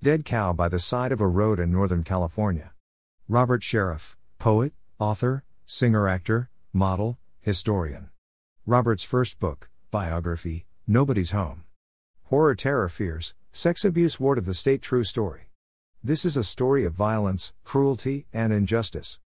Dead cow by the side of a road in Northern California. Robert Sheriff, poet, author, singer actor, model, historian. Robert's first book, biography, Nobody's Home. Horror, Terror, Fears, Sex Abuse Ward of the State True Story. This is a story of violence, cruelty, and injustice.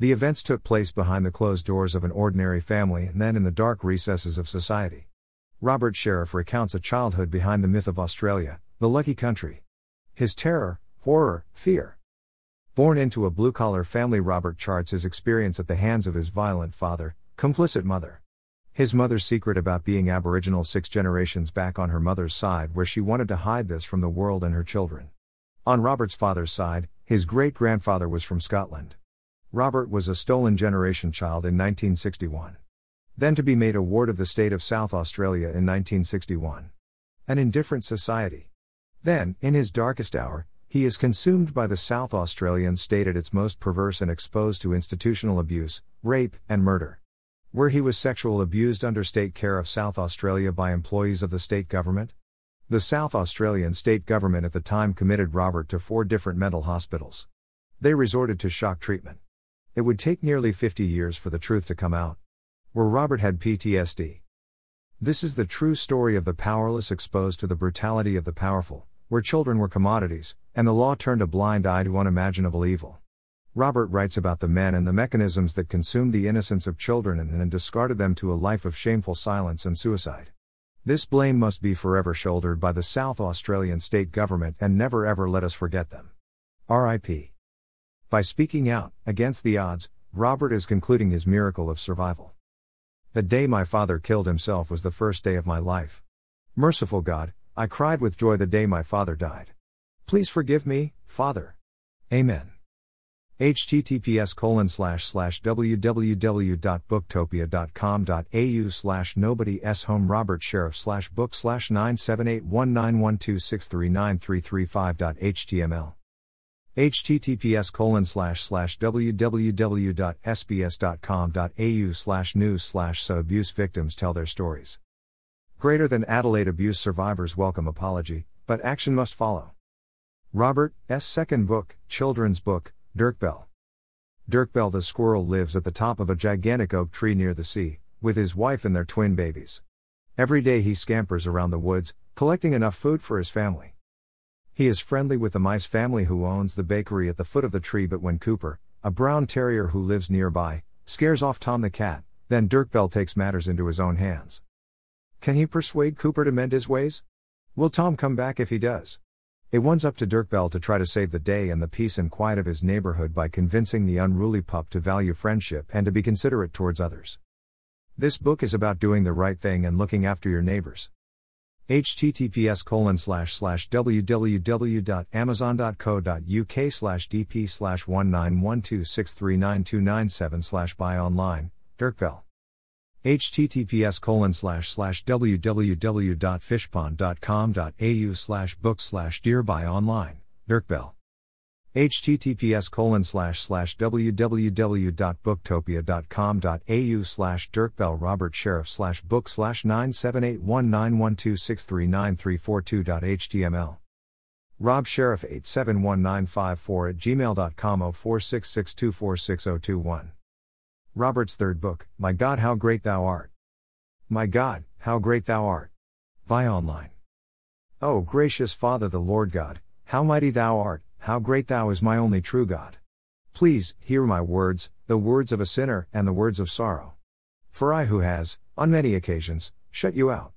The events took place behind the closed doors of an ordinary family and then in the dark recesses of society. Robert Sheriff recounts a childhood behind the myth of Australia, the lucky country. His terror, horror, fear. Born into a blue collar family, Robert charts his experience at the hands of his violent father, complicit mother. His mother's secret about being Aboriginal six generations back on her mother's side, where she wanted to hide this from the world and her children. On Robert's father's side, his great grandfather was from Scotland. Robert was a stolen generation child in 1961. Then to be made a ward of the state of South Australia in 1961. An indifferent society. Then, in his darkest hour, he is consumed by the South Australian state at its most perverse and exposed to institutional abuse, rape, and murder. Where he was sexual abused under state care of South Australia by employees of the state government? The South Australian state government at the time committed Robert to four different mental hospitals. They resorted to shock treatment. It would take nearly 50 years for the truth to come out. Where Robert had PTSD. This is the true story of the powerless exposed to the brutality of the powerful, where children were commodities, and the law turned a blind eye to unimaginable evil. Robert writes about the men and the mechanisms that consumed the innocence of children and then discarded them to a life of shameful silence and suicide. This blame must be forever shouldered by the South Australian state government and never ever let us forget them. R.I.P. By speaking out, against the odds, Robert is concluding his miracle of survival. The day my father killed himself was the first day of my life. Merciful God, I cried with joy the day my father died. Please forgive me, Father. Amen. https colon slash slash www.booktopia.com.au slash nobody s home robert sheriff slash book slash 9781912639335.html https colon slash slash www.sbs.com.au slash news slash so abuse victims tell their stories. Greater than Adelaide abuse survivors welcome apology, but action must follow. Robert S. second book, children's book, Dirk Bell. Dirk Bell the squirrel lives at the top of a gigantic oak tree near the sea, with his wife and their twin babies. Every day he scampers around the woods, collecting enough food for his family. He is friendly with the mice family who owns the bakery at the foot of the tree, but when Cooper, a brown terrier who lives nearby, scares off Tom the cat, then Dirk Bell takes matters into his own hands. Can he persuade Cooper to mend his ways? Will Tom come back if he does? It one's up to Dirk Bell to try to save the day and the peace and quiet of his neighborhood by convincing the unruly pup to value friendship and to be considerate towards others. This book is about doing the right thing and looking after your neighbors https www.amazon.co.uk slash dp slash 19126392997 slash buy online, Dirkbell. Https colon slash slash www.fishpond.com.au slash book slash dear buy online, Dirkbell. https colon slash slash www.booktopia.com.au slash dirkbell robert sheriff slash book slash 9781912639342.html rob sheriff 871954 at gmail.com 0466246021 robert's third book my god how great thou art my god how great thou art buy online o gracious father the lord god how mighty thou art how great thou is my only true God. Please, hear my words, the words of a sinner, and the words of sorrow. For I who has, on many occasions, shut you out.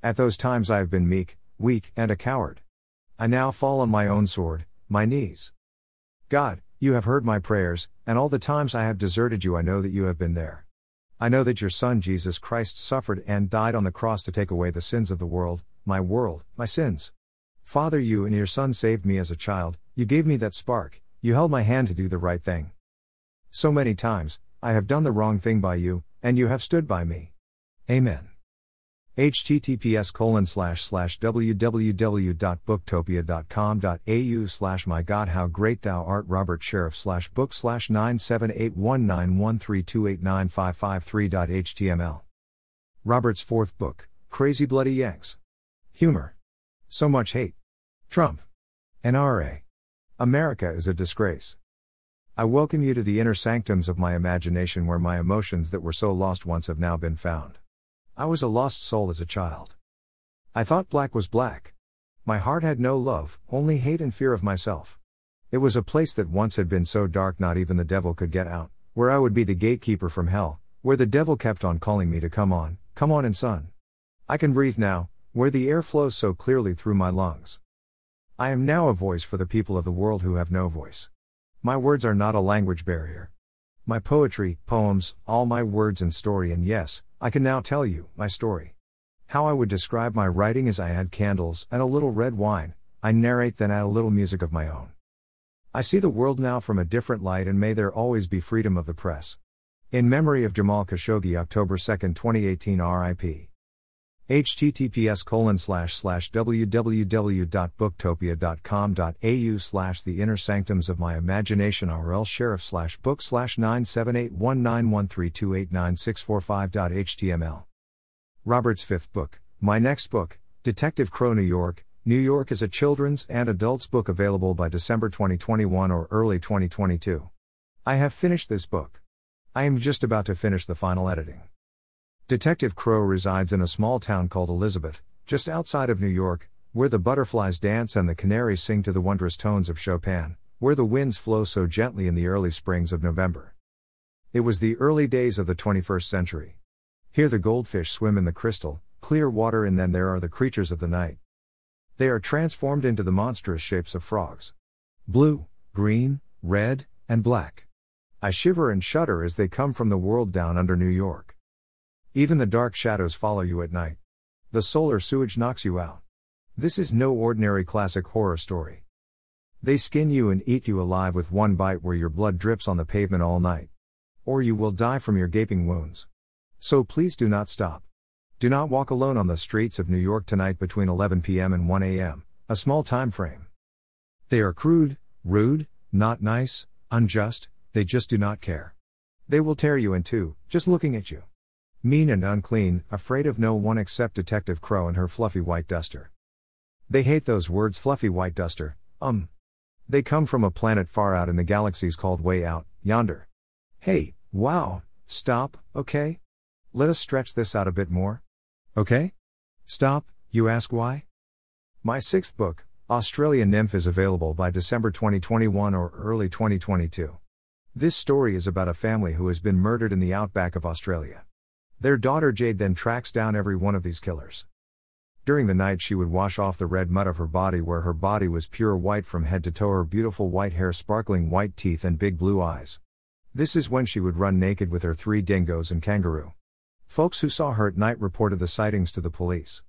At those times I have been meek, weak, and a coward. I now fall on my own sword, my knees. God, you have heard my prayers, and all the times I have deserted you, I know that you have been there. I know that your Son Jesus Christ suffered and died on the cross to take away the sins of the world, my world, my sins. Father, you and your Son saved me as a child, you gave me that spark, you held my hand to do the right thing. So many times, I have done the wrong thing by you, and you have stood by me. Amen. Https colon slash slash www.booktopia.com.au slash my god how great thou art robert sheriff slash book slash 9781913289553.html robert's fourth book crazy bloody yanks humor so much hate. Trump. NRA. America is a disgrace. I welcome you to the inner sanctums of my imagination where my emotions that were so lost once have now been found. I was a lost soul as a child. I thought black was black. My heart had no love, only hate and fear of myself. It was a place that once had been so dark not even the devil could get out, where I would be the gatekeeper from hell, where the devil kept on calling me to come on, come on in son. I can breathe now, where the air flows so clearly through my lungs. I am now a voice for the people of the world who have no voice. My words are not a language barrier. My poetry, poems, all my words and story, and yes, I can now tell you my story. How I would describe my writing is I add candles and a little red wine, I narrate then add a little music of my own. I see the world now from a different light and may there always be freedom of the press. In memory of Jamal Khashoggi, October 2, 2018, RIP. Https colon slash slash www.booktopia.com.au slash the inner sanctums of my imagination RL sheriff slash book slash 9781913289645.html Robert's fifth book, my next book, Detective Crow New York, New York is a children's and adults book available by December 2021 or early 2022. I have finished this book. I am just about to finish the final editing. Detective Crow resides in a small town called Elizabeth, just outside of New York, where the butterflies dance and the canaries sing to the wondrous tones of Chopin, where the winds flow so gently in the early springs of November. It was the early days of the 21st century. Here the goldfish swim in the crystal, clear water, and then there are the creatures of the night. They are transformed into the monstrous shapes of frogs blue, green, red, and black. I shiver and shudder as they come from the world down under New York. Even the dark shadows follow you at night. The solar sewage knocks you out. This is no ordinary classic horror story. They skin you and eat you alive with one bite where your blood drips on the pavement all night. Or you will die from your gaping wounds. So please do not stop. Do not walk alone on the streets of New York tonight between 11 p.m. and 1 a.m., a small time frame. They are crude, rude, not nice, unjust, they just do not care. They will tear you in two, just looking at you. Mean and unclean, afraid of no one except Detective Crow and her fluffy white duster. They hate those words, fluffy white duster, um. They come from a planet far out in the galaxies called Way Out, yonder. Hey, wow, stop, okay? Let us stretch this out a bit more. Okay? Stop, you ask why? My sixth book, Australian Nymph, is available by December 2021 or early 2022. This story is about a family who has been murdered in the outback of Australia. Their daughter Jade then tracks down every one of these killers. During the night, she would wash off the red mud of her body, where her body was pure white from head to toe, her beautiful white hair, sparkling white teeth, and big blue eyes. This is when she would run naked with her three dingoes and kangaroo. Folks who saw her at night reported the sightings to the police.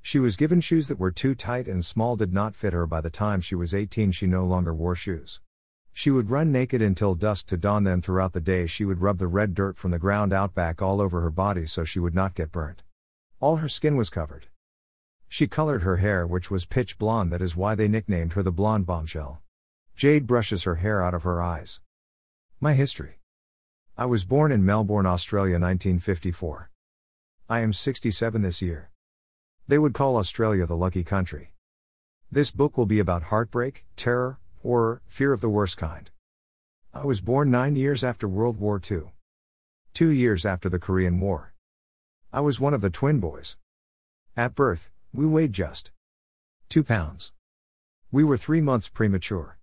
She was given shoes that were too tight and small, did not fit her. By the time she was 18, she no longer wore shoes. She would run naked until dusk to dawn, then throughout the day, she would rub the red dirt from the ground out back all over her body so she would not get burnt. All her skin was covered. She colored her hair, which was pitch blonde, that is why they nicknamed her the Blonde Bombshell. Jade brushes her hair out of her eyes. My history. I was born in Melbourne, Australia 1954. I am 67 this year. They would call Australia the lucky country. This book will be about heartbreak, terror, horror, fear of the worst kind. I was born nine years after World War II. Two years after the Korean War. I was one of the twin boys. At birth, we weighed just two pounds. We were three months premature.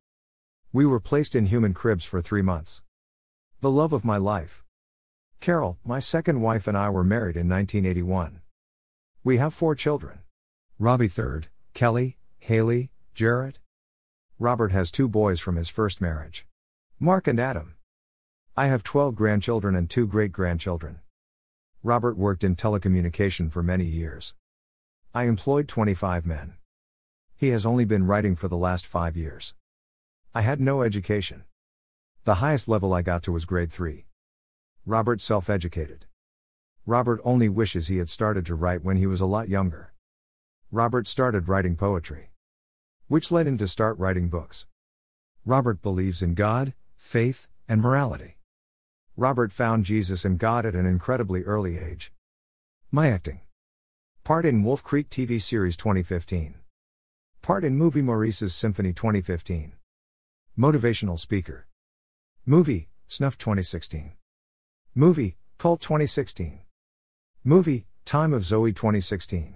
We were placed in humidicribs for three months. The love of my life. Carol, my second wife, and I were married in 1981. We have four children. Robbie third, Kelly, Haley, Jarrett. Robert has two boys from his first marriage. Mark and Adam. I have 12 grandchildren and two great grandchildren. Robert worked in telecommunication for many years. I employed 25 men. He has only been writing for the last five years. I had no education. The highest level I got to was grade 3. Robert self educated. Robert only wishes he had started to write when he was a lot younger. Robert started writing poetry, which led him to start writing books. Robert believes in God, faith, and morality. Robert found Jesus and God at an incredibly early age. My acting. Part in Wolf Creek TV series 2015. Part in movie Maurice's Symphony 2015. Motivational speaker. Movie, Snuff 2016. Movie, Cult 2016. Movie, Time of Zoe 2016.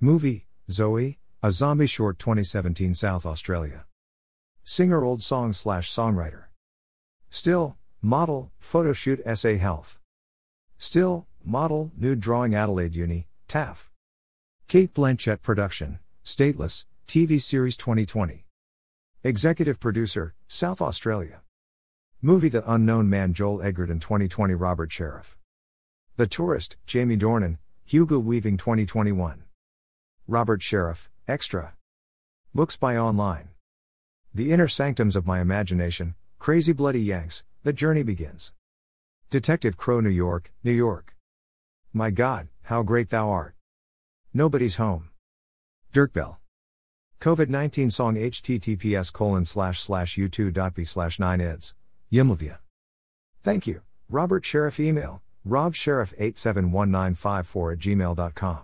Movie, Zoe, a zombie short 2017 South Australia. Singer old song slash songwriter. Still, model, photo shoot SA Health. Still, model, nude drawing Adelaide Uni, TAFE. Cate Blanchett production, Stateless, TV series 2020. Executive producer, South Australia. Movie The Unknown Man Joel Edgerton 2020 Robert Sheriff. The Tourist, Jamie Dornan, Hugo Weaving 2021. Robert Sheriff, Extra. Books by Online. The Inner Sanctums of My Imagination, Crazy Bloody Yanks, The Journey Begins. Detective Crow, New York, New York. My God, how great thou art. Nobody's home. Dirk Bell. COVID 19 song https colon slash slash u2.b slash 9 ids. Yimlavia. Thank you. Robert Sheriff email, robsheriff871954 at gmail.com.